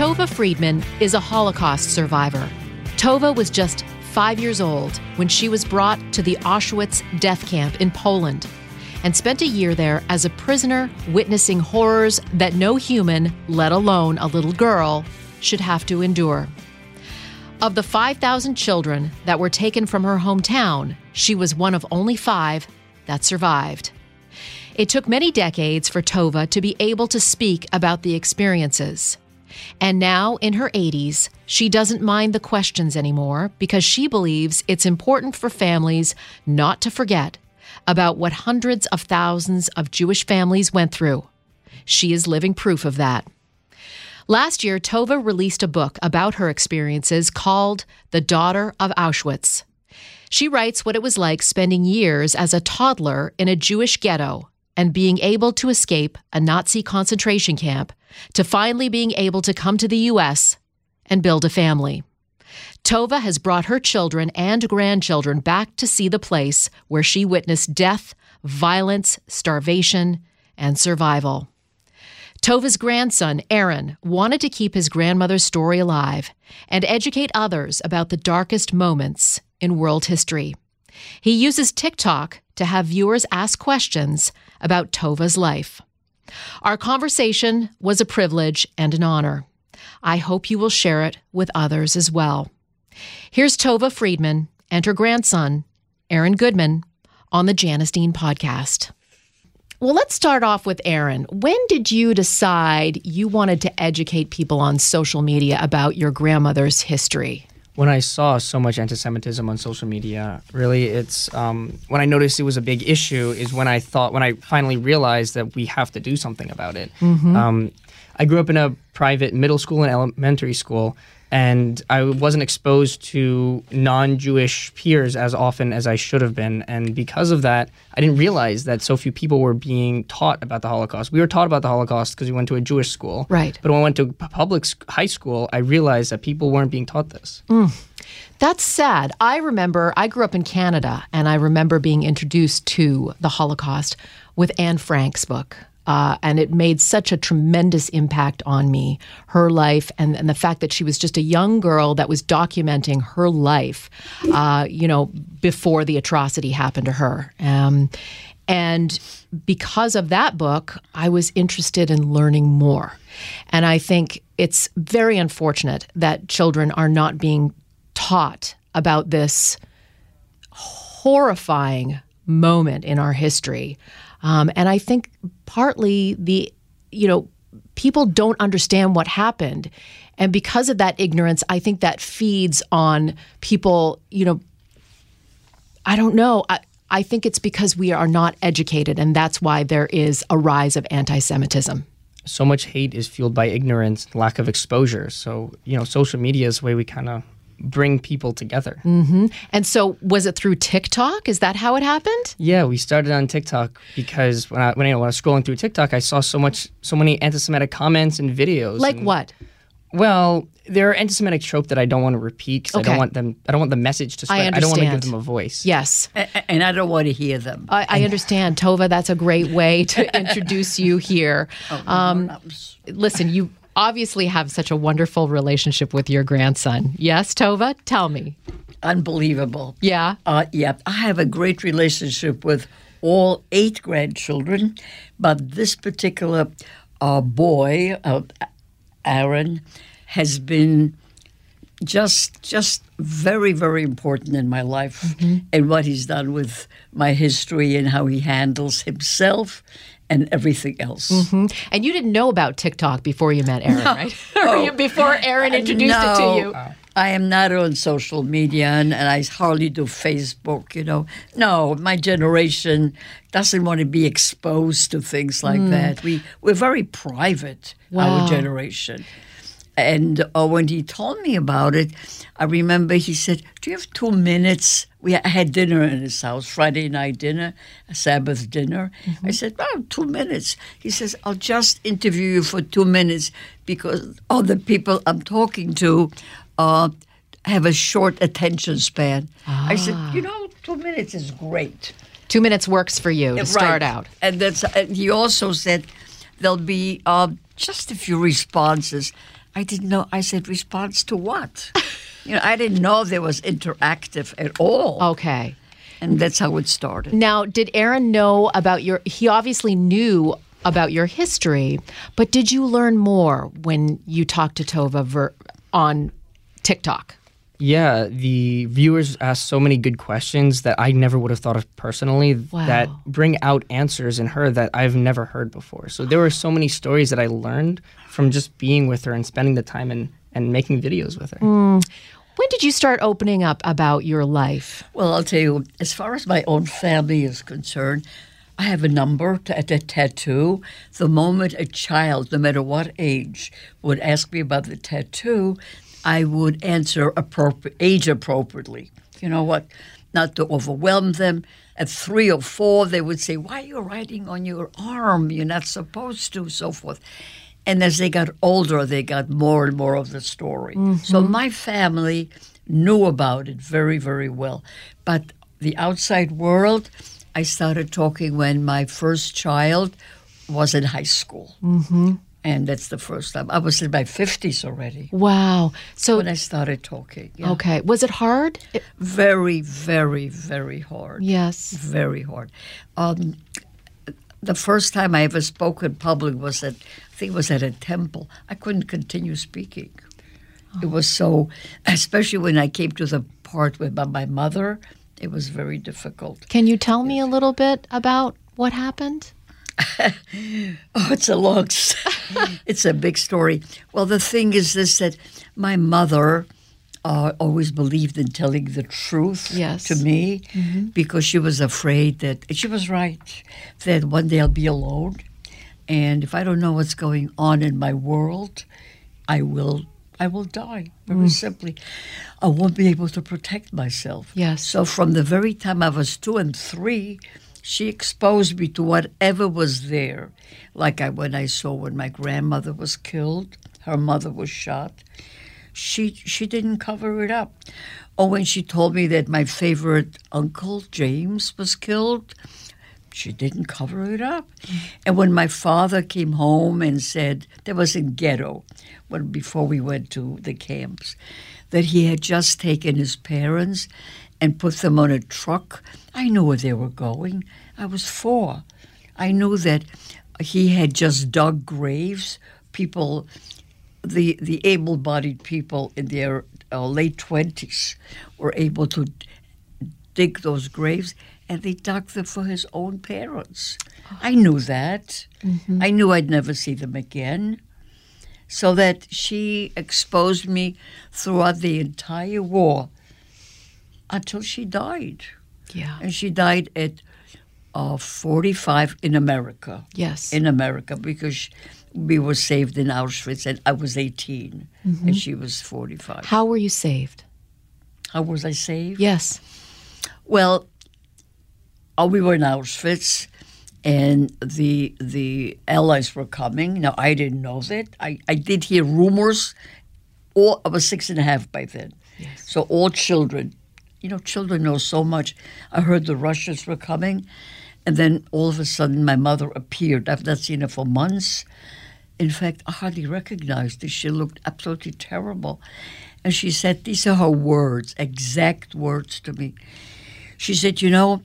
Tova Friedman is a Holocaust survivor. Tova was just five years old when she was brought to the Auschwitz death camp in Poland and spent a year there as a prisoner witnessing horrors that no human, let alone a little girl, should have to endure. Of the 5,000 children that were taken from her hometown, she was one of only five that survived. It took many decades for Tova to be able to speak about the experiences. And now, in her 80s, she doesn't mind the questions anymore because she believes it's important for families not to forget about what hundreds of thousands of Jewish families went through. She is living proof of that. Last year, Tova released a book about her experiences called The Daughter of Auschwitz. She writes what it was like spending years as a toddler in a Jewish ghetto and being able to escape a Nazi concentration camp to finally being able to come to the U.S. and build a family. Tova has brought her children and grandchildren back to see the place where she witnessed death, violence, starvation, and survival. Tova's grandson, Aron, wanted to keep his grandmother's story alive and educate others about the darkest moments in world history. He uses TikTok to have viewers ask questions about Tova's life. Our conversation was a privilege and an honor. I hope you will share it with others as well. Here's Tova Friedman and her grandson, Aron Goodman, on the Janice Dean podcast. Well, let's start off with Aron. When did you decide you wanted to educate people on social media about your grandmother's history? When I saw so much anti-Semitism on social media, really, it's um, when I noticed it was a big issue. Is when I thought when I finally realized that we have to do something about it. Mm-hmm. Um, I grew up in a private middle school and elementary school, and I wasn't exposed to non-Jewish peers as often as I should have been, and because of that, I didn't realize that so few people were being taught about the Holocaust. We were taught about the Holocaust because we went to a Jewish school, right? But when I went to public high school, I realized that people weren't being taught this. Mm. That's sad. I remember I grew up in Canada, and I remember being introduced to the Holocaust with Anne Frank's book. Uh, and it made such a tremendous impact on me, her life, and, and the fact that she was just a young girl that was documenting her life, uh, you know, before the atrocity happened to her. Um, and because of that book, I was interested in learning more. And I think it's very unfortunate that children are not being taught about this horrifying moment in our history um, and I think partly the, you know, people don't understand what happened. And because of that ignorance, I think that feeds on people, you know, I don't know. I, I think it's because we are not educated, and that's why there is a rise of anti Semitism. So much hate is fueled by ignorance, lack of exposure. So, you know, social media is the way we kind of bring people together. Mm-hmm. And so, was it through TikTok? Is that how it happened? Yeah, we started on TikTok because when I when, you when I was scrolling through TikTok, I saw so much, so many anti-Semitic comments and videos. Like and, what? Well, there are anti-Semitic trope that I don't want to repeat because okay. I don't want them. I don't want the message to spread. I, I don't want to give them a voice. Yes, and I don't want to hear them. I, I understand, Tova. That's a great way to introduce you here. Oh, um, listen, you obviously have such a wonderful relationship with your grandson. Yes, Tova? Tell me. Unbelievable. Yeah. Uh, yeah. I have a great relationship with all eight grandchildren, but this particular uh, boy, uh, Aron, has been just just very very important in my life mm-hmm. and what he's done with my history and how he handles himself and everything else. Mm-hmm. And you didn't know about TikTok before you met Aron, no. right? oh, before Aron introduced no. it to you. I am not on social media and, and I hardly do Facebook, you know. No, my generation doesn't want to be exposed to things like that. We, we're very private, Wow. our generation. And uh, when he told me about it, I remember he said, Do you have two minutes? We had dinner in his house, Friday night dinner, a Sabbath dinner. I said, Well, two minutes. He says, I'll just interview you for two minutes because all the people I'm talking to uh, have a short attention span. I said, You know, two minutes is great. Two minutes works for you to start out. And that's and he also said there'll be uh, just a few responses. I didn't know. I said response to what? you know, I didn't know there was interactive at all. Okay. And that's how it started. Now, did Aron know about your? He obviously knew about your history, but did you learn more when you talked to Tova ver- on TikTok? Yeah, the viewers asked so many good questions that I never would have thought of personally Wow. that bring out answers in her that I've never heard before. So there were so many stories that I learned from just being with her and spending the time and, and making videos with her. Hmm. When did you start opening up about your life? Well, I'll tell you, as far as my own family is concerned, I have a number to, at a tattoo. The moment a child, no matter what age, would ask me about the tattoo, I would answer appropri- age appropriately. You know what? Not to overwhelm them. At three or four, they would say, Why are you writing on your arm? You're not supposed to, so forth. And as they got older, they got more and more of the story. So my family knew about it very, very well. But the outside world, I started talking when my first child was in high school. Mm-hmm. And that's the first time. I was in my 50s already Wow. So when I started talking. Yeah. okay, was it hard? It- Very, very, very hard. yes. Very hard. Um, the first time I ever spoke in public was at, I think it was at a temple. I couldn't continue speaking. It was so, especially when I came to the part with my, my mother, it was very difficult. Can you tell me a little bit about what happened? Oh, it's a long, it's a big story. Well, the thing is this that my mother uh, always believed in telling the truth Yes. to me because she was afraid that, she was right, that one day I'll be alone. And if I don't know what's going on in my world, I will I will die, very simply. I won't be able to protect myself. Yes. So from the very time I was two and three, she exposed me to whatever was there. Like I, when I saw when my grandmother was killed, her mother was shot. She she didn't cover it up. Or when she told me that my favorite uncle James was killed, she didn't cover it up. And when my father came home and said there was a ghetto, when before we went to the camps, that he had just taken his parents and put them on a truck. I knew where they were going. I was four. I knew that he had just dug graves. People, the the able-bodied people in their uh, late twenties, were able to dig those graves and they dug them for his own parents. I knew that. I knew I'd never see them again. So that she exposed me throughout the entire war until she died. Yeah. And she died at uh, 45 in America. Yes. In America, because we were saved in Auschwitz and I was 18 and she was 45. How were you saved? How was I saved? Yes. Well, uh, we were in Auschwitz, and the the Allies were coming. Now I didn't know that. I, I did hear rumors. All I was six and a half by then, yes. so all children, you know, children know so much. I heard the Russians were coming, and then all of a sudden my mother appeared. I've not seen her for months. In fact, I hardly recognized her. She looked absolutely terrible. And she said, These are her words, exact words to me. She said, You know,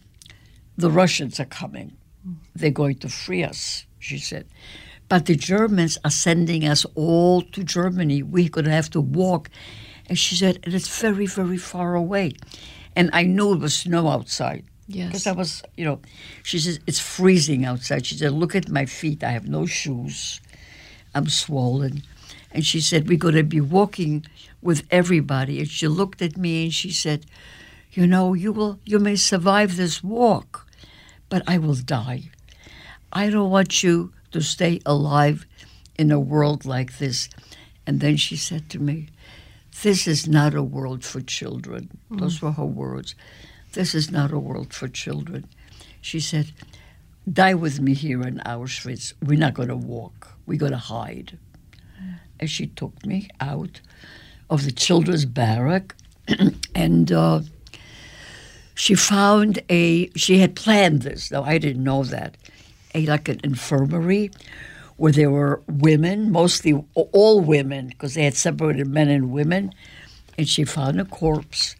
the Russians are coming. They're going to free us, she said. But the Germans are sending us all to Germany. We're going to have to walk. And she said, And it's very, very far away. And I knew it was snow outside. Yes. Because I was, you know, she says, It's freezing outside. She said, Look at my feet. I have no shoes. I'm swollen. and she said, We're going to be walking with everybody. And she looked at me and she said, You know, you will you may survive this walk, but I will die. I don't want you to stay alive in a world like this. And then she said to me, This is not a world for children. Those were her words. This is not a world for children. She said, Die with me here in Auschwitz. We're not going to walk, we're going to hide. And she took me out of the children's barrack and uh, she found a, she had planned this, though I didn't know that, a like an infirmary where there were women, mostly all women, because they had separated men and women. And she found a corpse,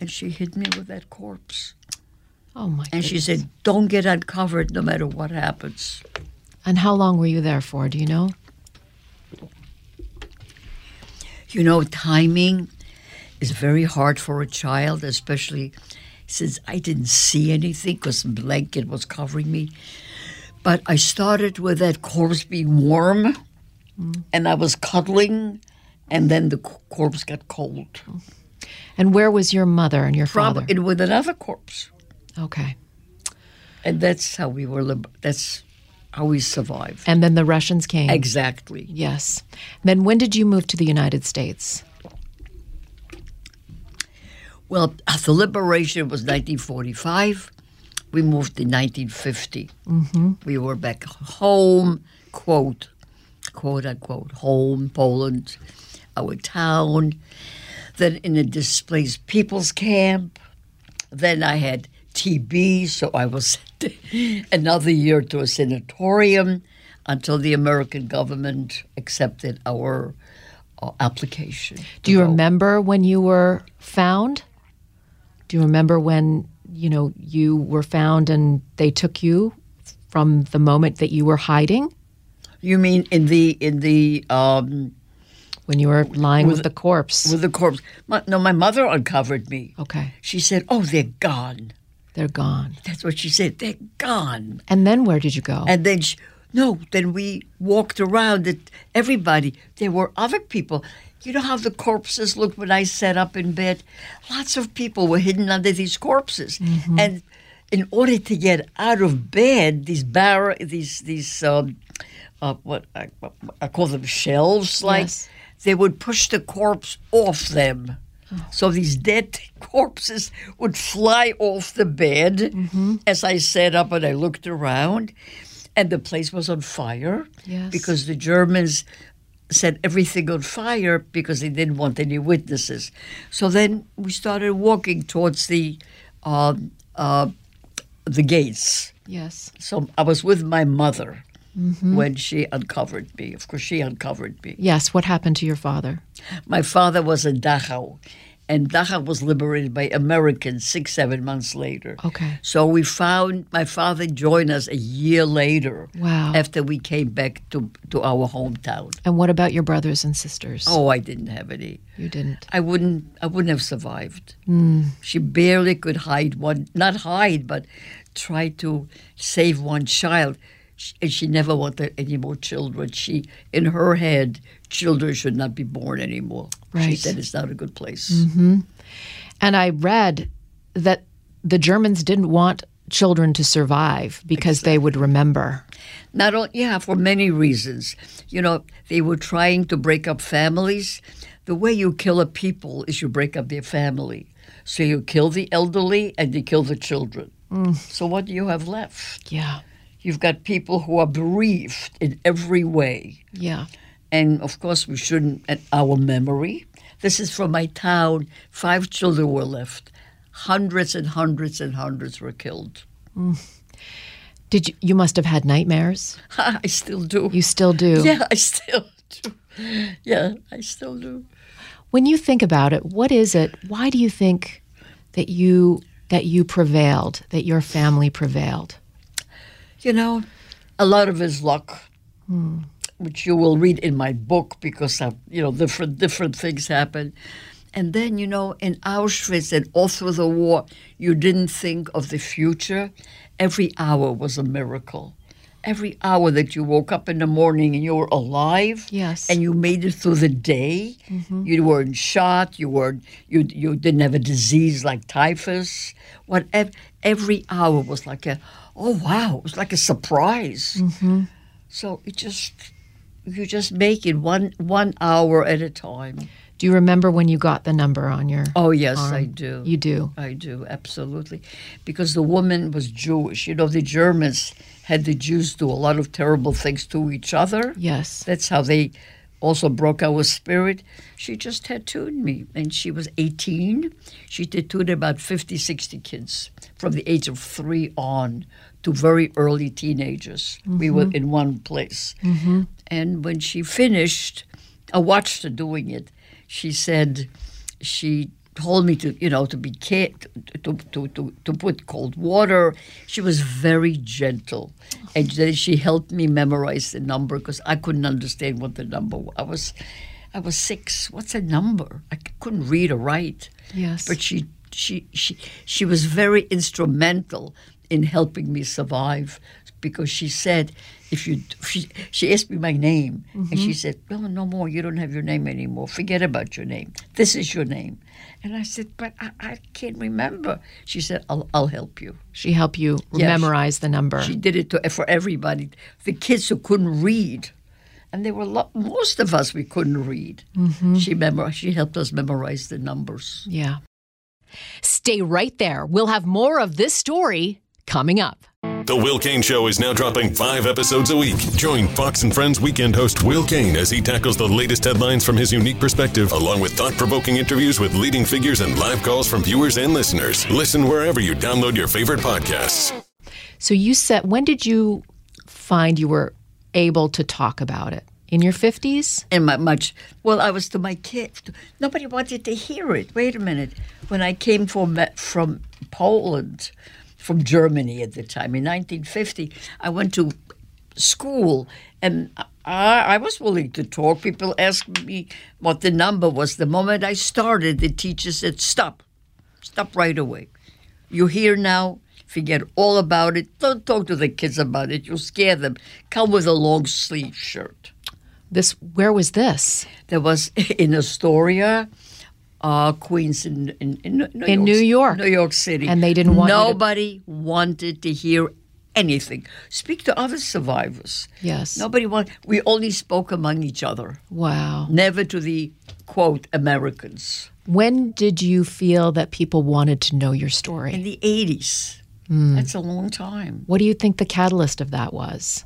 and she hid me with that corpse. Oh my And she said, "Don't get uncovered, no matter what happens." And how long were you there for? Do you know? You know, timing is very hard for a child, especially since I didn't see anything because the blanket was covering me. But I started with that corpse being warm, and I was cuddling, and then the corpse got cold. And where was your mother and your father? Probably with another corpse, Okay. and that's how we were. Lib- that's how we survived. And then the Russians came. Exactly. Yes. Then when did you move to the United States? Well, the liberation was 1945. We moved in 1950. Mm-hmm. We were back home, quote, quote unquote, home, Poland, our town. Then in a displaced people's camp. Then I had TB, so I was sent another year to a sanatorium until the American government accepted our uh, application. Do you remember when you were found? Do you remember when, you know, you were found and they took you from the moment that you were hiding? You mean in the in the um, When you were lying with, the corpse? with the corpse? My, no, my mother uncovered me. okay. She said, "Oh, they're gone." They're gone. That's what she said. They're gone. And then where did you go? And then she, no, then we walked around. That everybody. There were other people. You know how the corpses looked when I sat up in bed? Lots of people were hidden under these corpses, and in order to get out of bed, these bar these these um, uh, what I, I call them shelves, like Yes. they would push the corpse off them. So these dead corpses would fly off the bed as I sat up and I looked around, and the place was on fire Yes. because the Germans set everything on fire because they didn't want any witnesses. So then we started walking towards the um, uh, the gates. yes. So I was with my mother when she uncovered me. Of course, she uncovered me. Yes. What happened to your father? My father was in Dachau, and Dachau was liberated by Americans six, seven months later. Okay. So we found my father joined us a year later. Wow. After we came back to, to our hometown. And what about your brothers and sisters? Oh, I didn't have any. You didn't. I wouldn't. I wouldn't have survived. Hmm. She barely could hide one. Not hide, but try to save one child. And she never wanted any more children. She, in her head, children should not be born anymore. She said it's not a good place. Mm-hmm. And I read that the Germans didn't want children to survive because they would remember. Not only, yeah, for many reasons. You know, they were trying to break up families. The way you kill a people is you break up their family. So you kill the elderly and you kill the children. Mm. So what do you have left? Yeah. You've got people who are bereaved in every way. Yeah. And of course, we shouldn't, at our memory. This is from my town. Five children were left. Hundreds and hundreds and hundreds were killed. Mm. Did you you must have had nightmares? I still do. You still do. Yeah, I still do. Yeah, I still do. When you think about it, what is it? Why do you think that you that you prevailed, that your family prevailed? You know, a lot of his luck, hmm. Which you will read in my book because of, you know different different things happen. And then you know, in Auschwitz and all through the war, you didn't think of the future. Every hour was a miracle. every hour that you woke up in the morning and you were alive. Yes. And you made it through the day. Mm-hmm. You weren't shot. You weren't. You you didn't have a disease like typhus. Whatever. Every hour was like a. Oh wow! It was like a surprise. Mm-hmm. So it just. You just make it one one hour at a time. Do you remember when you got the number on your? Oh yes, I do. You do. I do, absolutely. Because the woman was Jewish. You know, the Germans had the Jews do a lot of terrible things to each other. Yes. That's how they also broke our spirit. She just tattooed me, and she was 18. She tattooed about 50, 60 kids from the age of three on to very early teenagers. We were mm-hmm. in one place. Mm-hmm. And when she finished, I watched her doing it. She said, she told me to, you know, to be care, to, to, to, to put cold water. She was very gentle. And then she helped me memorize the number because I couldn't understand what the number was. I was, I was six. What's a number? I couldn't read or write. Yes. But she, she, she, she was very instrumental in helping me survive because she said, if you, she, she asked me my name and she mm-hmm. said, no, no more. You don't have your name anymore. Forget about your name. This is your name. And I said, but I, I can't remember. She said, I'll, I'll help you. She helped you Yes. memorize the number. She did it to, for everybody. The kids who couldn't read, and there were lo- most of us we couldn't read. Mm-hmm. She memor- She helped us memorize the numbers. yeah. Stay right there. We'll have more of this story coming up. The Will Cain Show is now dropping five episodes a week. Join Fox and Friends weekend host Will Cain as he tackles the latest headlines from his unique perspective, along with thought provoking interviews with leading figures and live calls from viewers and listeners. Listen wherever you download your favorite podcasts. So you said, when did you find you were able to talk about it? In your 50s? And my, much, well, I was to my kids. Nobody wanted to hear it. Wait a minute. When I came from, from Poland, from Germany at the time, in 1950, I went to school and I, I was willing to talk. People asked me what the number was. The moment I started, the teacher said, Stop. Stop right away. You're here now. Forget all about it. Don't talk to the kids about it. You'll scare them. Come with a long sleeve shirt. This where was this? There was in Astoria, uh, Queens, in in, in, New, In New York. New York City, And they didn't want you to- Nobody wanted to hear anything. Speak to other survivors. Yes. Nobody want. We only spoke among each other, Wow. never to the quote Americans. When did you feel that people wanted to know your story? In the eighties, Hmm. that's a long time. What do you think the catalyst of that was?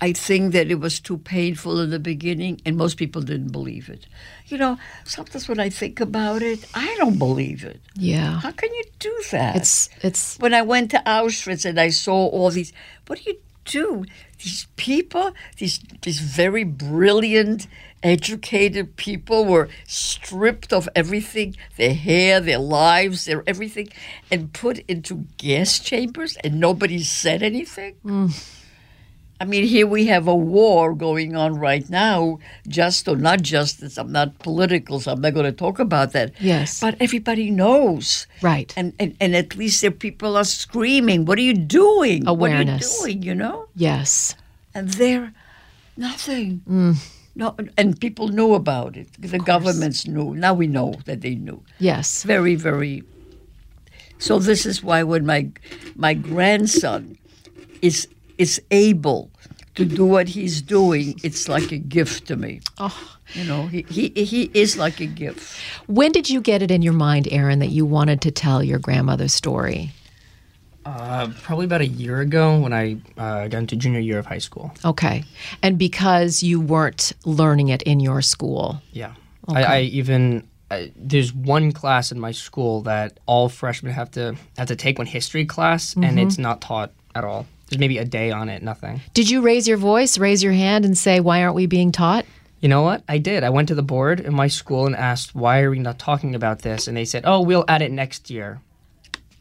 I think that it was too painful in the beginning, and most people didn't believe it. You know, sometimes when I think about it, I don't believe it. Yeah. How can you do that? It's it's when I went to Auschwitz and I saw all these, what do you do? These people, these these very brilliant, educated people were stripped of everything, their hair, their lives, their everything, and put into gas chambers and nobody said anything. Mm. I mean, here we have a war going on right now, just or not justice. I'm not political, so I'm not going to talk about that. Yes. But everybody knows. Right. And, and, and at least there people are screaming, What are you doing? Awareness. What are you doing? You know? yes. And they're nothing. Mm. No, and people knew about it. The governments knew. Now we know that they knew. Yes. Very, very. So this is why when my my grandson is is able to do what he's doing, it's like a gift to me. Oh. You know, he, he he is like a gift. When did you get it in your mind, Aron, that you wanted to tell your grandmother's story? Uh, probably about a year ago when I uh, got into junior year of high school. Okay. And because you weren't learning it in your school. Yeah. I, I even I, there's one class in my school that all freshmen have to have to take one history class, and it's not taught at all. There's maybe a day on it, nothing. Did you raise your voice, raise your hand, and say, why aren't we being taught? You know what? I did. I went to the board in my school and asked, "Why are we not talking about this?" And they said, "Oh, we'll add it next year."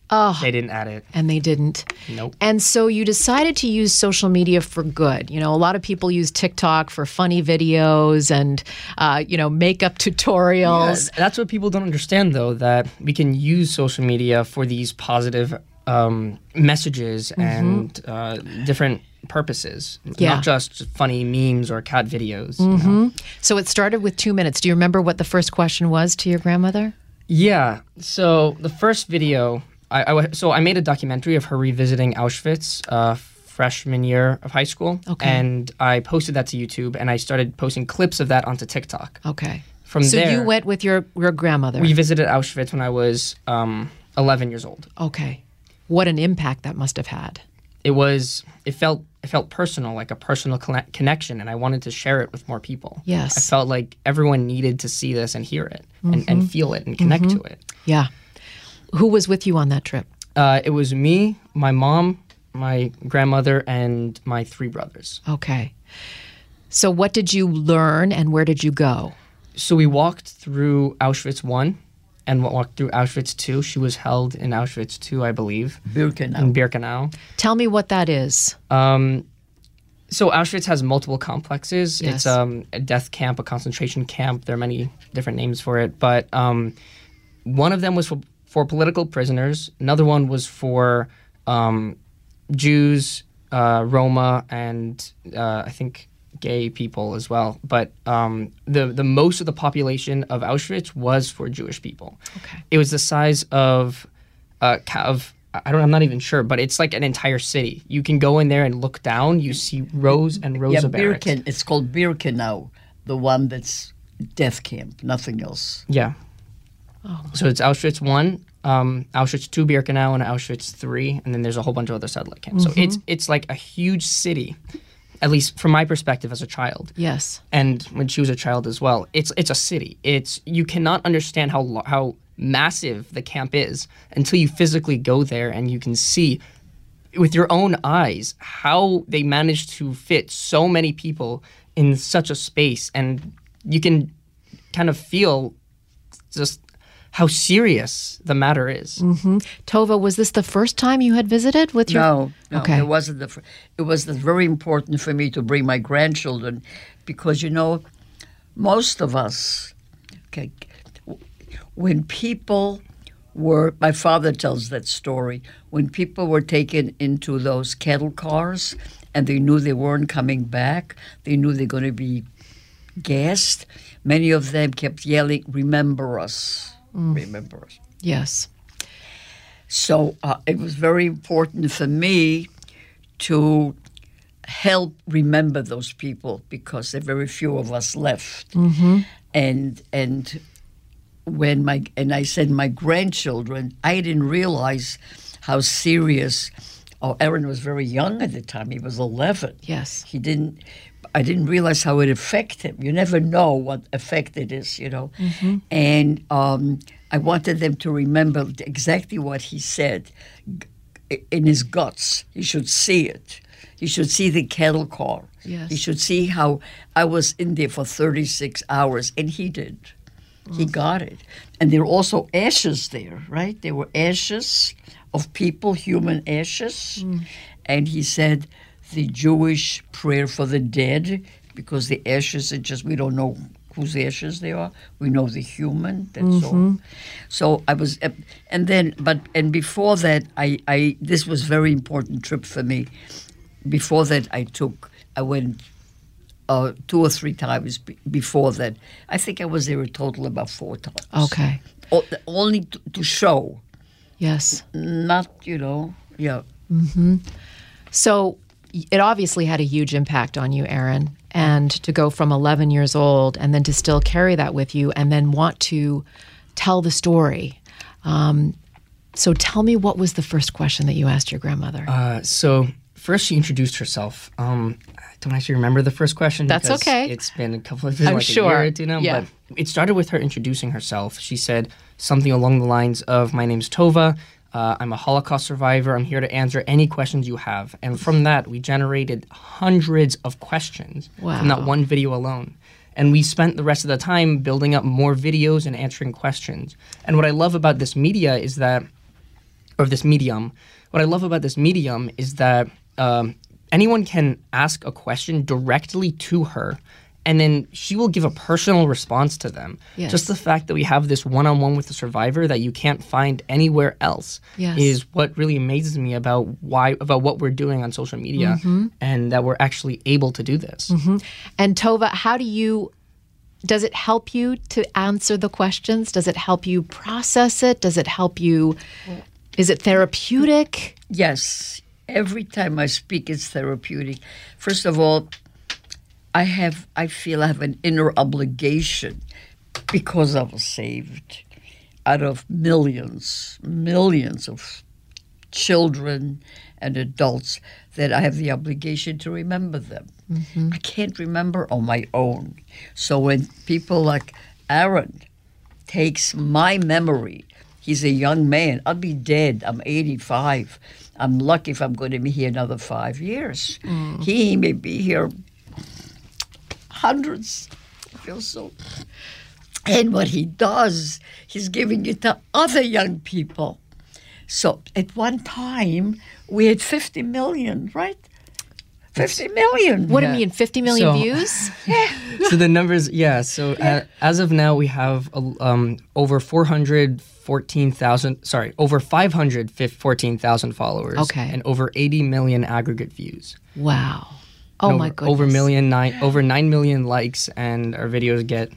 Oh. They didn't add it. And they didn't. Nope. And so you decided to use social media for good. You know, a lot of people use TikTok for funny videos and, uh, you know, makeup tutorials. That's what people don't understand, though, that we can use social media for these positive um, messages and uh, different purposes, Yeah. not just funny memes or cat videos. you know? So it started with two minutes. Do you remember what the first question was to your grandmother? Yeah. So the first video, I, I so I made a documentary of her revisiting Auschwitz, uh, freshman year of high school, Okay. and I posted that to YouTube, and I started posting clips of that onto TikTok. Okay. From so there, you went with your your grandmother. we visited Auschwitz when I was um, 11 years old. okay. What an impact that must have had. It was it felt it felt personal, like a personal conne- connection, and I wanted to share it with more people. Yes. I felt like everyone needed to see this and hear it and, and feel it and connect to it. Yeah. Who was with you on that trip? Uh, it was me, my mom, my grandmother, and my three brothers. Okay. So what did you learn and where did you go? So we walked through Auschwitz one, and wa- walked through Auschwitz two. She was held in Auschwitz two, I believe, Birkenau. in Birkenau. Tell me what that is. Um, so Auschwitz has multiple complexes. Yes. It's um, a death camp, a concentration camp. There are many different names for it, but um, one of them was for, for political prisoners. Another one was for um, Jews, uh, Roma, and uh, I think gay people as well. But um, the the most of the population of Auschwitz was for Jewish people. Okay. It was the size of uh, of I don't I'm not even sure, but it's like an entire city. You can go in there and look down. You see rows and rows yeah, of barracks. Birken. It's called Birkenau, the one that's death camp, nothing else. Yeah. Oh. So it's Auschwitz one, um, Auschwitz two, Birkenau, and Auschwitz three, and then there's a whole bunch of other satellite camps. So it's it's like a huge city, at least from my perspective as a child. Yes. and when she was a child as well. It's it's a city. It's you cannot understand how how massive the camp is until you physically go there and you can see with your own eyes how they managed to fit so many people in such a space and you can kind of feel just how serious the matter is. Mm-hmm. Tova, was this the first time you had visited with your No, no, Okay. it wasn't the. fir- It was the very important for me to bring my grandchildren, because you know, most of us, okay, when people were, my father tells that story. When people were taken into those cattle cars, and they knew they weren't coming back, they knew they're going to be gassed. Many of them kept yelling, "Remember us! Remember us!" Yes. So uh, it was very important for me to help remember those people because there are very few of us left. And and when my and I said my grandchildren, I didn't realize how serious. Oh, Aron was very young at the time. He was eleven. Yes. He didn't. I didn't realize how it affected him. You never know what effect it is, you know. Mm-hmm. And um, I wanted them to remember exactly what he said in his guts. He should see it. He should see the cattle car. Yes. He should see how I was in there for 36 hours, and he did. He mm-hmm. got it. And there were also ashes there, right? There were ashes of people, human ashes. Mm. And he said the Jewish prayer for the dead, because the ashes are just, we don't know whose ashes they are. We know the human, that's all. So I was, uh, and then, but, and before that, I, I, this was very important trip for me. Before that, I took, I went uh, two or three times be- before that. I think I was there a total about four times. Okay. O- only to, to show, Yes. not you know, yeah. Mm-hmm. So it obviously had a huge impact on you, Aron, and to go from 11 years old and then to still carry that with you and then want to tell the story. Um, so tell me what was the first question that you asked your grandmother? Uh, so first, she introduced herself. Um, I don't actually remember the first question. That's okay. It's been a couple of years, I'm like sure. a year or two now. Yeah. But it started with her introducing herself. She said something along the lines of, "My name's Tova. Uh, I'm a Holocaust survivor. I'm here to answer any questions you have." And from that, we generated hundreds of questions from that one video alone. And we spent the rest of the time building up more videos and answering questions. And what I love about this media is that or this medium. What I love about this medium is that um, anyone can ask a question directly to her, and then she will give a personal response to them. Yes. Just the fact that we have this one-on-one with the survivor that you can't find anywhere else Yes. is what really amazes me about why about what we're doing on social media Mm-hmm. and that we're actually able to do this. And Tova, how do you does it help you to answer the questions? Does it help you process it? Does it help you is it therapeutic? Yes, every time I speak, it's therapeutic. First of all, I have, I feel I have an inner obligation because I was saved out of millions, millions of children and adults that I have the obligation to remember them. Mm-hmm. I can't remember on my own. So when people like Aron takes my memory. He's a young man. I'll be dead. I'm 85. I'm lucky if I'm going to be here another five years. Mm. He may be here hundreds. I feel so. And what he does, he's giving it to other young people. So at one time, we had 50 million, right? 50 million. What do you mean 50 million So- views? so the numbers, yeah. So uh, as of now, we have um, over four hundred fourteen thousand. Sorry, over five hundred fourteen thousand followers. Okay. and over eighty million aggregate views. Wow. Oh over, my goodness. Over million nine, over nine million likes, and our videos get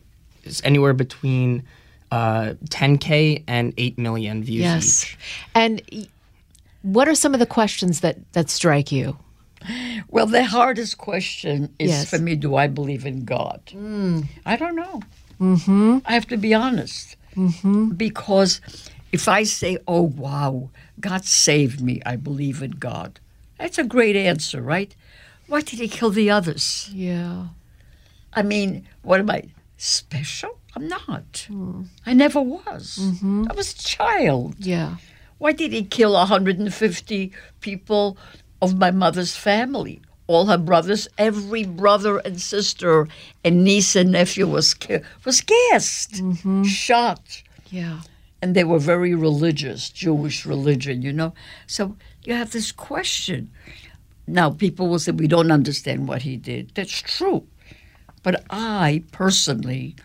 it's anywhere between uh, 10k and 8 million views Yes. each. And what are some of the questions that that strike you? Well, the hardest question is Yes. for me do I believe in God? I don't know. Mm-hmm. I have to be honest. Mm-hmm. Because if I say, oh, wow, God saved me, I believe in God, that's a great answer, right? Why did he kill the others? Yeah. I mean, what am I, special? I'm not. Hmm. I never was. Mm-hmm. I was a child. Yeah. Why did he kill 150 people of my mother's family? All her brothers, every brother and sister and niece and nephew was ki- was gassed, mm-hmm. shot, Yeah. and they were very religious, Jewish religion, you know. So you have this question. Now people will say we don't understand what he did. That's true, but I personally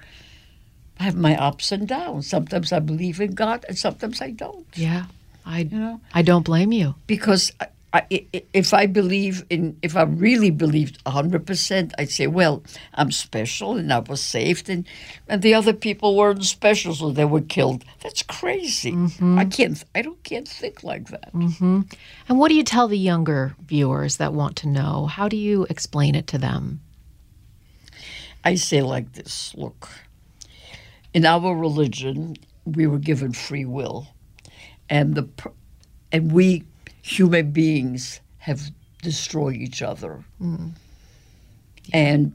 have my ups and downs. Sometimes I believe in God, and sometimes I don't Yeah. I you know? I don't blame you. because I, if I believe in, if I really believed 100%, I'd say, well, I'm special and I was saved, and, and the other people weren't special, so they were killed. That's crazy. Mm-hmm. I can't, I don't, can't think like that. Mm-hmm. And what do you tell the younger viewers that want to know? How do you explain it to them? I say like this look, in our religion, we were given free will, and the and we human beings have destroyed each other, mm. and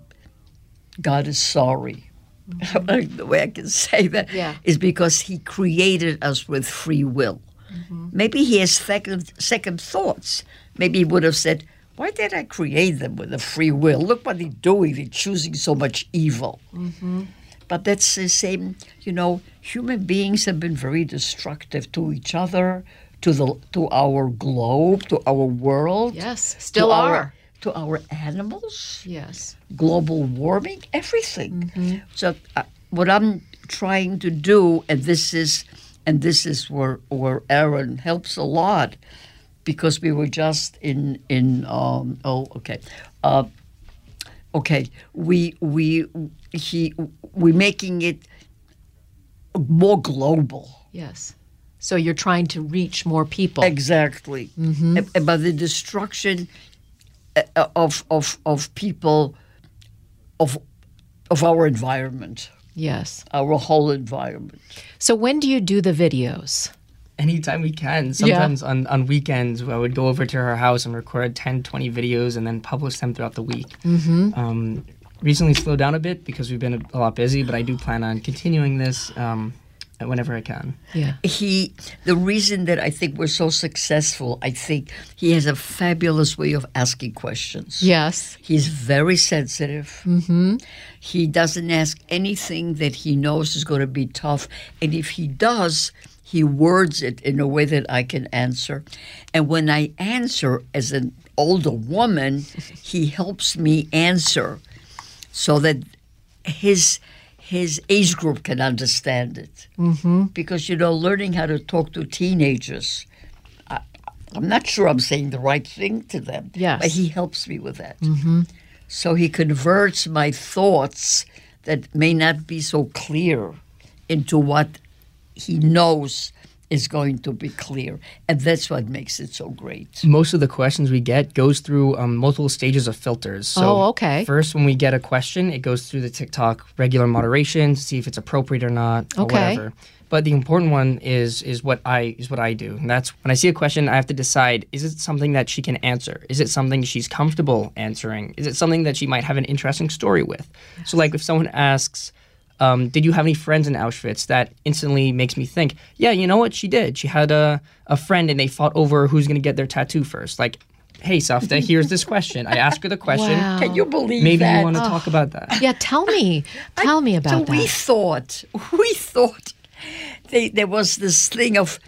God is sorry. Mm-hmm. the way I can say that is Yeah. because He created us with free will. Mm-hmm. Maybe He has second second thoughts. Maybe He would have said, "Why did I create them with a free will? Look what they're doing. They're choosing so much evil." Mm-hmm. But that's the same, you know, human beings have been very destructive to each other, to the to our globe, to our world. Yes, still our- are. to our animals, Yes. global warming, everything. So uh, what I'm trying to do, and this is, and this is where where Aron helps a lot, because we were just in in um, oh okay, uh, okay we we he we're making it more global. Yes. So you're trying to reach more people. Exactly. A- About the destruction uh, of of of people of of our environment, yes. our whole environment. So when do you do the videos? Anytime we can. Sometimes on, on weekends, I would go over to her house and record 10, 20 videos and then publish them throughout the week. Mm-hmm. Um, recently slowed down a bit because we've been a, a lot busy, but I do plan on continuing this um, whenever I can. Yeah. He, the reason that I think we're so successful, I think he has a fabulous way of asking questions. Yes. He's very sensitive. Mm-hmm. He doesn't ask anything that he knows is going to be tough. And if he does, he words it in a way that I can answer. And when I answer as an older woman, he helps me answer so that his his age group can understand it mm-hmm. because you know learning how to talk to teenagers. I, I'm not sure I'm saying the right thing to them, Yes. but he helps me with that. So he converts my thoughts that may not be so clear into what he knows is going to be clear, and that's what makes it so great. most of the questions we get goes through um, multiple stages of filters. So Oh, okay. First, when we get a question, it goes through the TikTok regular moderation to see if it's appropriate or not, or Okay. whatever. But the important one is is what I is what I do, and that's when I see a question, I have to decide: is it something that she can answer? Is it something she's comfortable answering? Is it something that she might have an interesting story with? So, like if someone asks. Um, did you have any friends in Auschwitz? That instantly makes me think, yeah, you know what? She did. She had a, a friend and they fought over who's going to get their tattoo first. Like, hey, Safta, here's this question. I ask her the question. Wow. Can you believe that? Maybe that? you want to talk about that. Yeah, tell me. Tell me about so that. we thought, we thought they, there was this thing of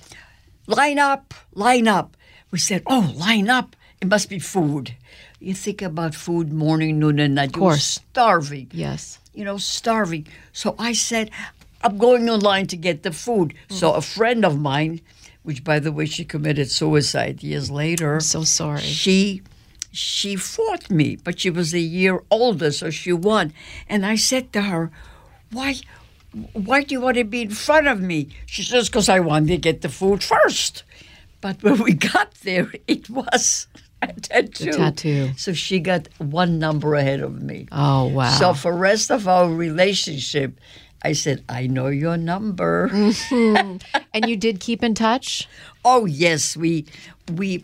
line up, line up. We said, oh, line up. It must be food. You think about food morning, noon, and night. Of course. starving. yes. You know, starving. So I said, I'm going online to get the food. So a friend of mine, which by the way, she committed suicide years later. so sorry. She she fought me, but she was a year older, so she won. And I said to her, Why why do you want to be in front of me? She says, Because I wanted to get the food first. But when we got there, it was a tattoo. tattoo. So she got one number ahead of me. Oh, wow. So for rest of our relationship, I said, I know your number. Mm-hmm. and you did keep in touch? oh yes, we we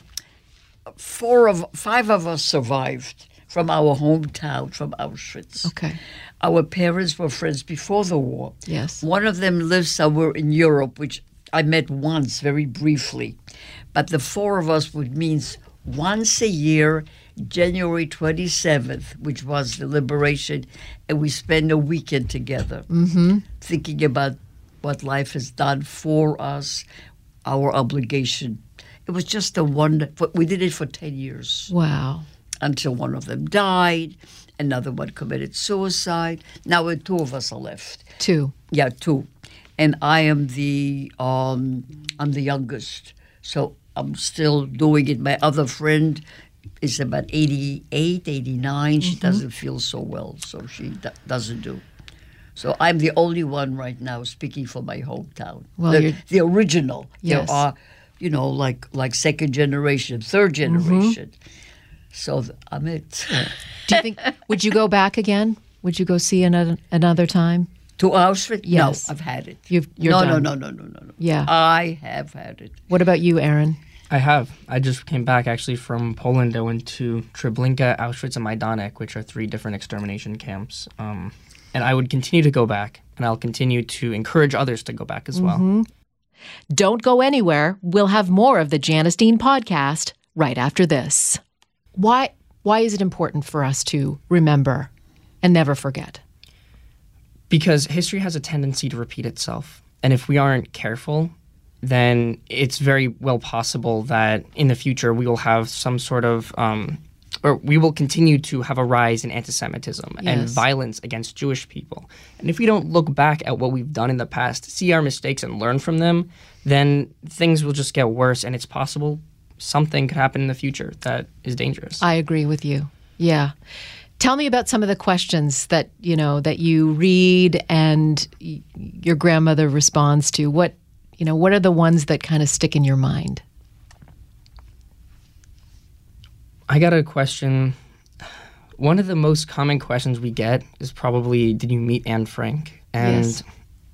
four of five of us survived from our hometown, from Auschwitz. Okay. Our parents were friends before the war. Yes. One of them lives somewhere in Europe, which I met once very briefly. But the four of us would meet once a year, January 27th, which was the liberation, and we spend a weekend together Mm-hmm. thinking about what life has done for us, our obligation. It was just a wonder. We did it for 10 years Wow. until one of them died, another one committed suicide. Now two of us are left. Two. Yeah, two. And I am the um, I'm the youngest, so I'm still doing it. My other friend is about 88, 89. She mm-hmm. doesn't feel so well, so she do- doesn't do. So I'm the only one right now speaking for my hometown. Well, the, the original. Yes. There are, you know, like like second generation, third mm-hmm. generation. So th- I'm it. Do you think would you go back again? Would you go see another another time? To Auschwitz? Yes. No, I've had it. You've- you're no, done. no, no, no, no, no, no. Yeah. I have had it. What about you, Aron? I have. I just came back actually from Poland. I went to Treblinka, Auschwitz, and Majdanek, which are three different extermination camps. Um, and I would continue to go back, and I'll continue to encourage others to go back as well. Don't go anywhere. We'll have more of the Janice Dean podcast right after this. Why why is it important for us to remember and never forget? Because history has a tendency to repeat itself. And if we aren't careful, then it's very well possible that in the future we will have some sort of, um, or we will continue to have a rise in anti Semitism and violence against Jewish people. And if we don't look back at what we've done in the past, see our mistakes, and learn from them, then things will just get worse. And it's possible something could happen in the future that is dangerous. I agree with you. Yeah. Tell me about some of the questions that, you know, that you read and y- your grandmother responds to. What, you know, what are the ones that kind of stick in your mind? I got a question. One of the most common questions we get is probably, "Did you meet Anne Frank?" And Yes.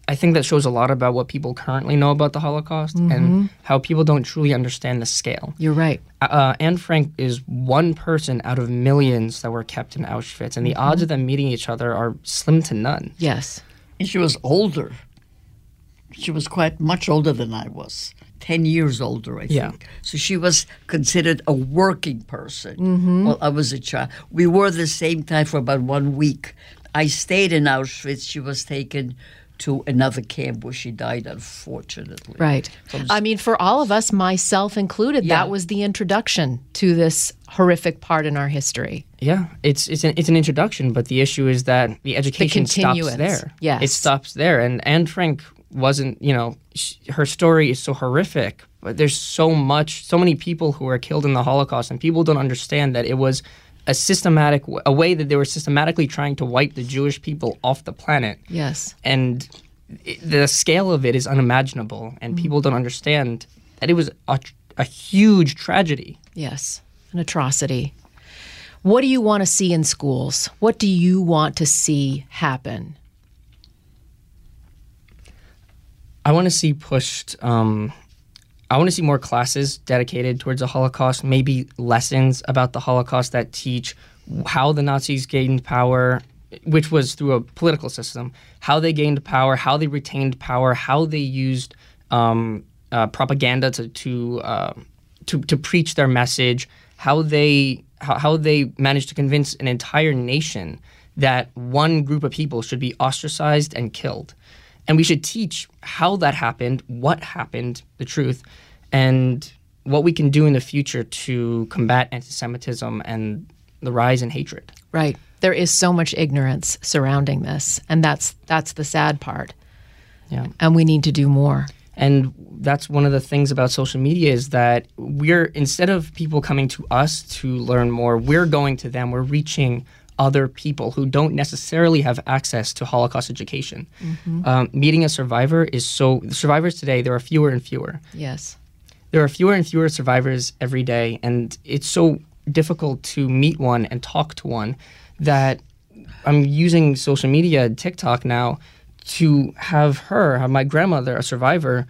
I think that shows a lot about what people currently know about the Holocaust Mm-hmm. and how people don't truly understand the scale. You're right. Uh, Anne Frank is one person out of millions that were kept in Auschwitz, and the odds of them meeting each other are slim to none. Yes. And she was older. She was quite much older than I was. 10 years older, I think. So she was considered a working person. Mm-hmm. Well, I was a child. We were the same time for about one week. I stayed in Auschwitz. She was taken to another camp where she died, unfortunately. Right. From- I mean, for all of us, myself included, Yeah. that was the introduction to this horrific part in our history. Yeah, it's it's an it's an introduction, but the issue is that the education stops there. yes. it stops there, and Anne Frank wasn't. You know, sh- her story is so horrific, but there's so much, so many people who were killed in the Holocaust, and people don't understand that it was a systematic, a way that they were systematically trying to wipe the Jewish people off the planet. Yes. and it, the scale of it is unimaginable, and mm-hmm. people don't understand that it was a, a huge tragedy. Yes. An atrocity. What do you want to see in schools? What do you want to see happen? I want to see pushed. Um, I want to see more classes dedicated towards the Holocaust. Maybe lessons about the Holocaust that teach how the Nazis gained power, which was through a political system. How they gained power, how they retained power, how they used um, uh, propaganda to to, uh, to to preach their message. How they how, how they managed to convince an entire nation that one group of people should be ostracized and killed. And we should teach how that happened, what happened, the truth, and what we can do in the future to combat anti Semitism and the rise in hatred. Right. There is so much ignorance surrounding this, and that's that's the sad part. Yeah. And we need to do more. And that's one of the things about social media is that we're, instead of people coming to us to learn more, we're going to them. We're reaching other people who don't necessarily have access to Holocaust education. Um, meeting a survivor is so, survivors today, there are fewer and fewer. Yes. there are fewer and fewer survivors every day, and it's so difficult to meet one and talk to one that I'm using social media, TikTok now, to have her, have my grandmother, a survivor,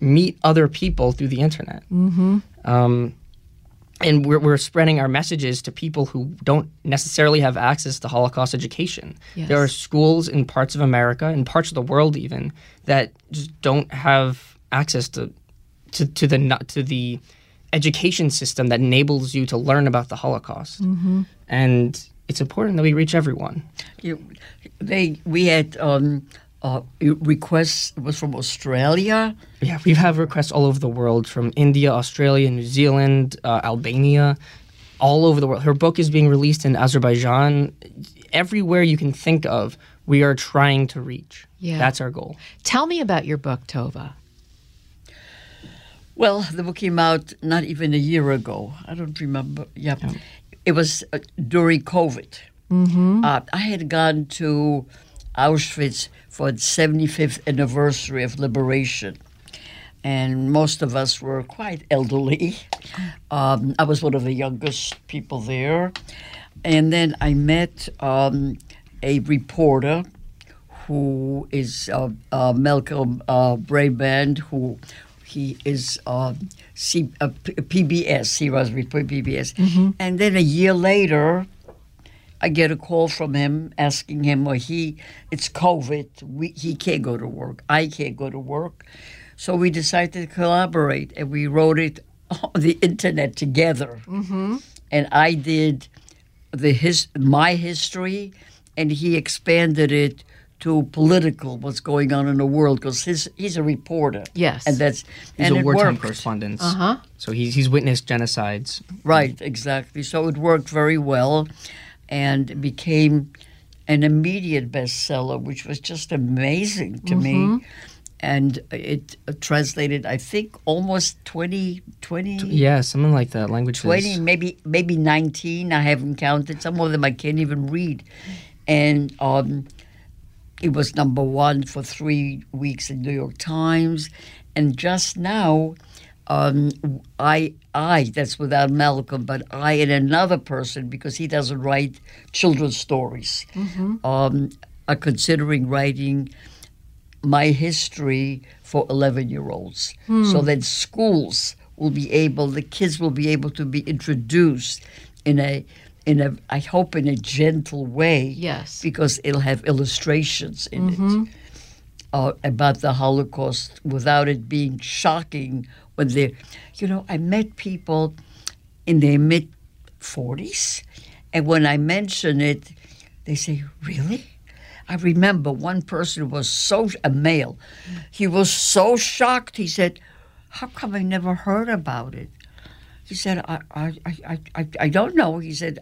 meet other people through the internet. Mm-hmm. Um, and we're, we're spreading our messages to people who don't necessarily have access to Holocaust education. Yes. There are schools in parts of America, in parts of the world even, that just don't have access to to, to the to the education system that enables you to learn about the Holocaust. And it's important that we reach everyone. You, they we had um, uh, requests. Was from Australia. Yeah, we have requests all over the world from India, Australia, New Zealand, uh, Albania, all over the world. Her book is being released in Azerbaijan. Everywhere you can think of, we are trying to reach. Yeah. That's our goal. Tell me about your book, Tova. Well, the book came out not even a year ago. I don't remember. Yeah, it was uh, during COVID. Mm-hmm. Uh, I had gone to Auschwitz for the 75th anniversary of liberation, and most of us were quite elderly. Um, I was one of the youngest people there, and then I met um, a reporter who is uh, uh, Malcolm uh, Brabant, who he is uh, C, uh, P- PBS. He was with PBS, and then a year later, I get a call from him asking him, "Well, he it's COVID. We, he can't go to work. I can't go to work." So we decided to collaborate, and we wrote it on the internet together. Mm-hmm. And I did the his my history, and he expanded it to political what's going on in the world because his he's a reporter. Yes. and that's He's and a wartime correspondent. Uh-huh. So he's, he's witnessed genocides. Right, exactly. So it worked very well and became an immediate bestseller, which was just amazing to me. And it translated, I think, almost 20, 20, Yeah, something like that. Languages. 20 maybe maybe 19. I haven't counted. Some of them I can't even read. And um, it was number one for three weeks in New York Times. And just now, um, I, I, that's without Malcolm, but I and another person, because he doesn't write children's stories, um, are considering writing my history for 11 year olds so that schools will be able the kids will be able to be introduced in a in a i hope in a gentle way. Yes. because it'll have illustrations in it. Uh, about the holocaust without it being shocking when they're you know i met people in their mid 40s and when i mention it they say really I remember one person was so a male. He was so shocked. He said, "How come I never heard about it?" He said, "I I I I, I don't know." He said,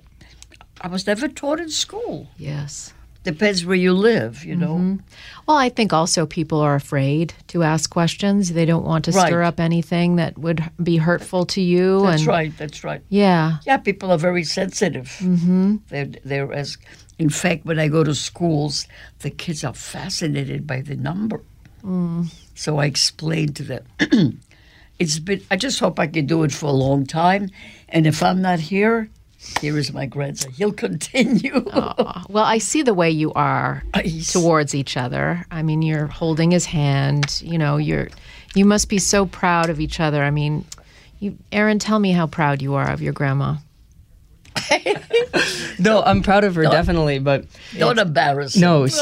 "I was never taught in school. Yes. Depends where you live, you know." Well, I think also people are afraid to ask questions. They don't want to stir up anything that would be hurtful to you. That's and right. That's right. Yeah. Yeah, people are very sensitive. Mm-hmm. They're, they're as, in fact, when I go to schools, the kids are fascinated by the number. So I explain to them. it's been. I just hope I can do it for a long time, and if I'm not here, here is my grandson. He'll continue. Aw. Well, I see the way you are He's- towards each other. I mean, you're holding his hand. You know, you're you must be so proud of each other. I mean, you, Aron, tell me how proud you are of your grandma. No, I'm proud of her definitely, but Don't embarrass. him. no, she's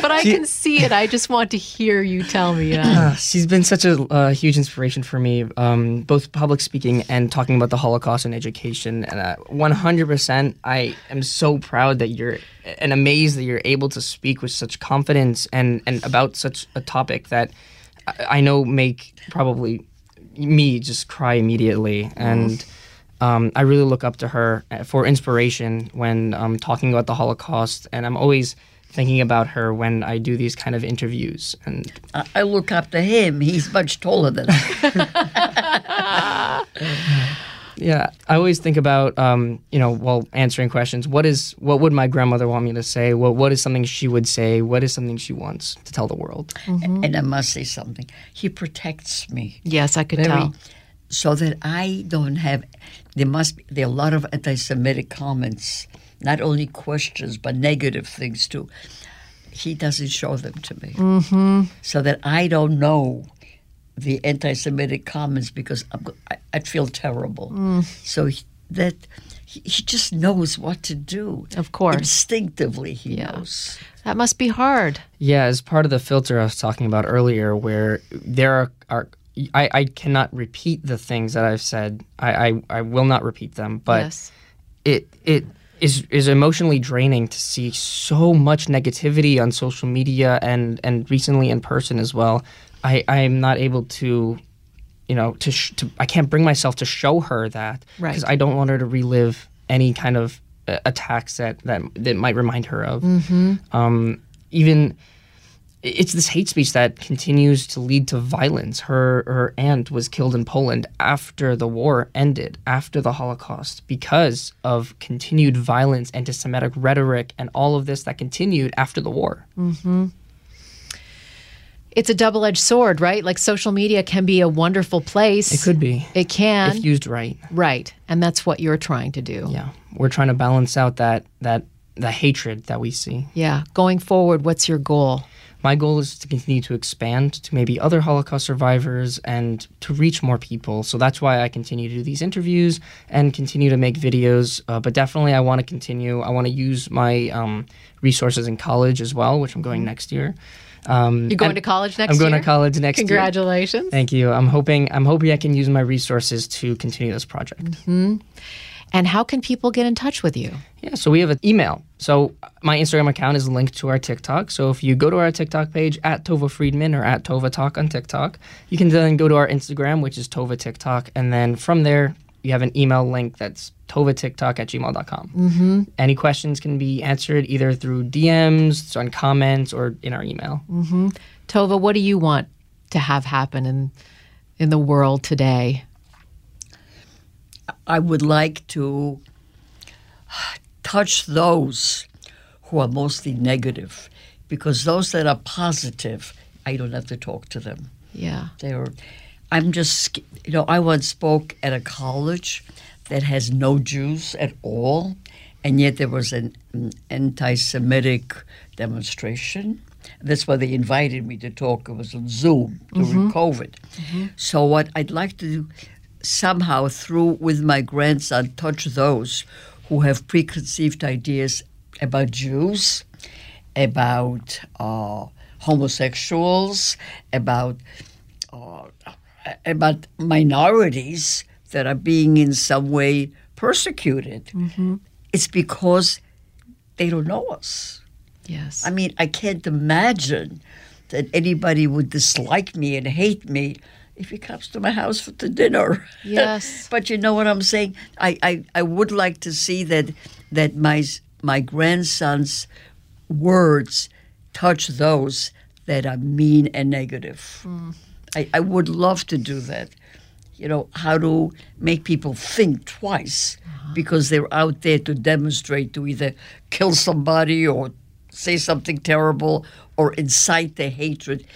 But I can see it. I just want to hear you tell me that. she's been such a uh, huge inspiration for me, um, both public speaking and talking about the Holocaust and education. And uh, 100%, I am so proud that you're and amazed that you're able to speak with such confidence and and about such a topic that I, I know make probably me just cry immediately and. Um, I really look up to her uh, for inspiration when um, talking about the Holocaust, and I'm always thinking about her when I do these kind of interviews. And I, I look up to him. He's much taller than I. yeah, I always think about um, you know while answering questions, what is what would my grandmother want me to say? What what is something she would say? What is something she wants to tell the world? And I must say something. He protects me. Yes, I could very, tell. so that I don't have. There must be there are a lot of anti-Semitic comments, not only questions but negative things too. He doesn't show them to me, mm-hmm. so that I don't know the anti-Semitic comments because I'm, I, I'd feel terrible. So he, that he, he just knows what to do. Of course. instinctively he Yeah. knows. That must be hard. Yeah, as part of the filter I was talking about earlier, where there are, are I, I cannot repeat the things that I've said. I, I, I will not repeat them, but yes. it it is is emotionally draining to see so much negativity on social media and and recently in person as well. I I am not able to, you know, to sh- to I can't bring myself to show her that Right. because I don't want her to relive any kind of uh, attacks that that that might remind her of. Um, even it's this hate speech that continues to lead to violence. Her her aunt was killed in Poland after the war ended, after the Holocaust, because of continued violence, anti-Semitic rhetoric, and all of this that continued after the war. Mm-hmm. It's a double edged sword, right? Like social media can be a wonderful place. It could be It can. if used right. right. And that's what you're trying to do. Yeah, we're trying to balance out that that the hatred that we see. Yeah. Going forward, what's your goal? My goal is to continue to expand to maybe other Holocaust survivors and to reach more people. So that's why I continue to do these interviews and continue to make videos. Uh, but definitely, I want to continue. I want to use my um, resources in college as well, which I'm going next year. Um, You're going to college next I'm going year? to college next year. Congratulations. Thank you. I'm hoping. I'm hoping I can use my resources to continue this project. And how can people get in touch with you? Yeah, so we have an email. So my Instagram account is linked to our TikTok. So if you go to our TikTok page at Tova Friedman or at Tova Talk on TikTok, you can then go to our Instagram, which is Tova TikTok, and then from there you have an email link that's tovatiktok at gmail.com. Mm-hmm. Any questions can be answered either through DMs, on comments, or in our email. Tova, what do you want to have happen in in the world today? I would like to touch those who are mostly negative, because those that are positive, I don't have to talk to them. Yeah. They're, I'm just, you know, I once spoke at a college that has no Jews at all, and yet there was an, an anti-Semitic demonstration. That's why they invited me to talk. It was on Zoom during mm-hmm. COVID. Mm-hmm. So what I'd like to do somehow through with my grandson touch those who have preconceived ideas about Jews, about uh, homosexuals, about uh, about minorities that are being in some way persecuted. It's because they don't know us. Yes. I mean, I can't imagine that anybody would dislike me and hate me if he comes to my house for the dinner. Yes. but you know what I'm saying? I, I, I would like to see that that my my grandson's words touch those that are mean and negative. Hmm. I, I would love to do that. You know, how to make people think twice uh-huh. because they're out there to demonstrate to either kill somebody or say something terrible or incite the hatred.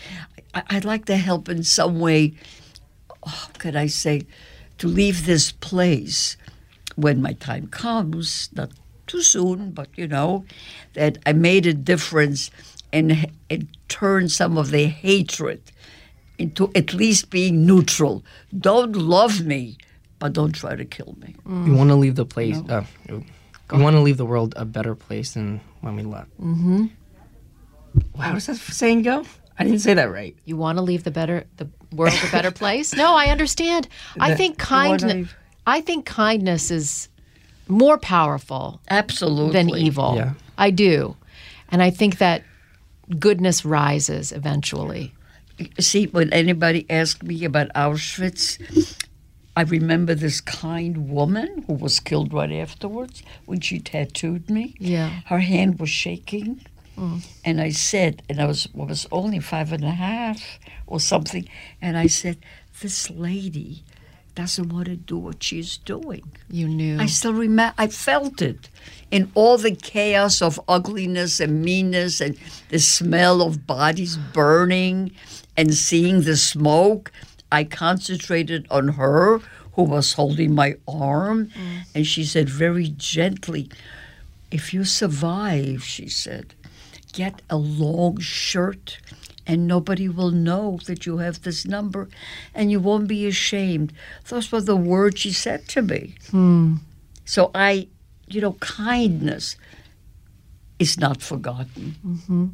I, I'd like to help in some way, oh, could I say, to leave this place when my time comes, not too soon, but you know, that I made a difference and it turned some of the hatred into at least being neutral. Don't love me, but don't try to kill me. We want to leave the place. Uh, we want to leave the world a better place than when we left. Mm-hmm. How does that saying go? I didn't say that right. You want to leave the better the world a better place? No, I understand. I think kindness. I think kindness is more powerful Absolutely. than evil. Yeah. I do, and I think that goodness rises eventually. See, when anybody asked me about Auschwitz, I remember this kind woman who was killed right afterwards when she tattooed me. Yeah. Her hand was shaking. Mm. And I said, and I was I was only five and a half or something, and I said, This lady doesn't want to do what she's doing. You knew. I still remember, I felt it in all the chaos of ugliness and meanness and the smell of bodies burning and seeing the smoke. I concentrated on her who was holding my arm, mm. and she said very gently, If you survive, she said, get a long shirt. And nobody will know that you have this number, and you won't be ashamed. Those were the words she said to me. Hmm. So I, you know, kindness is not forgotten. Mm-hmm.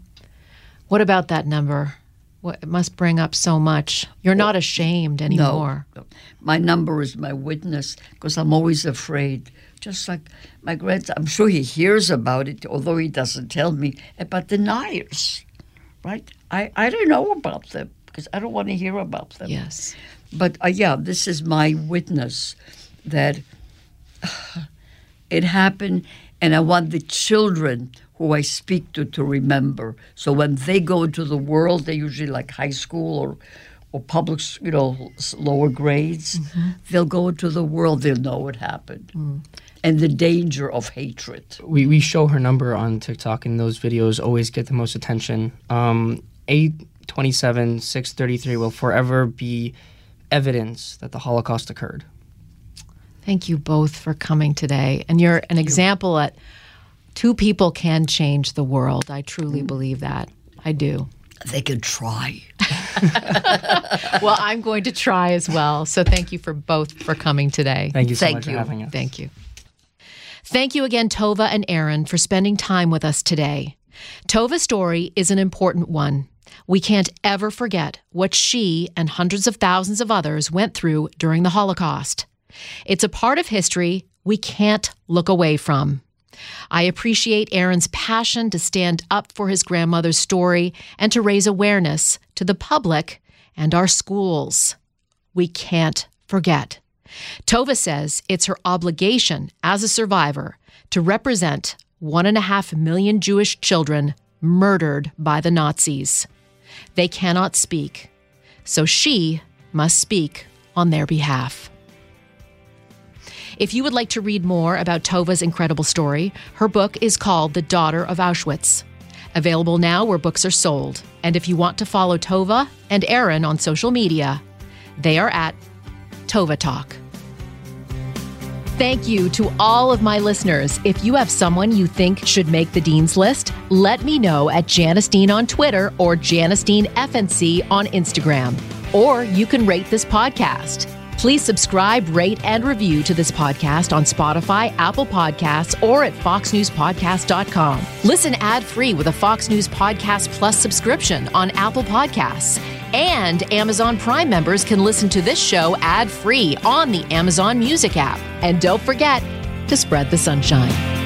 what about that number? What, it must bring up so much. You're not ashamed anymore. No, my number is my witness because I'm always afraid. Just like my grandson, I'm sure he hears about it, although he doesn't tell me about deniers, right? I, I don't know about them because I don't want to hear about them. Yes. But uh, yeah, this is my witness that it happened, and I want the children who I speak to to remember. So when they go into the world, they're usually like high school or or public, you know, lower grades. They'll go into the world. They'll know what happened, and the danger of hatred. We, we show her number on TikTok, and those videos always get the most attention. Um, 827 633 will forever be evidence that the Holocaust occurred. Thank you both for coming today. And you're an example that two people can change the world. I truly believe that. I do. They can try. Well, I'm going to try as well. So thank you for both for coming today. Thank you so Thank much you. for having us. Thank you. Thank you again, Tova and Aron, for spending time with us today. Tova's story is an important one. We can't ever forget what she and hundreds of thousands of others went through during the Holocaust. It's a part of history we can't look away from. I appreciate Aron's passion to stand up for his grandmother's story and to raise awareness to the public and our schools. We can't forget. Tova says it's her obligation as a survivor to represent one and a half million Jewish children murdered by the Nazis. They cannot speak, so she must speak on their behalf. If you would like to read more about Tova's incredible story, her book is called The Daughter of Auschwitz. Available now where books are sold. And if you want to follow Tova and Aron on social media, they are at Tova Talk. Thank you to all of my listeners. If you have someone you think should make the Dean's List, let me know at Janice Dean on Twitter or Janice Dean FNC on Instagram. Or you can rate this podcast. Please subscribe, rate, and review to this podcast on Spotify, Apple Podcasts, or at foxnewspodcast.com. Listen ad free with a Fox News Podcast Plus subscription on Apple Podcasts. And Amazon Prime members can listen to this show ad free on the Amazon Music app. And don't forget to spread the sunshine.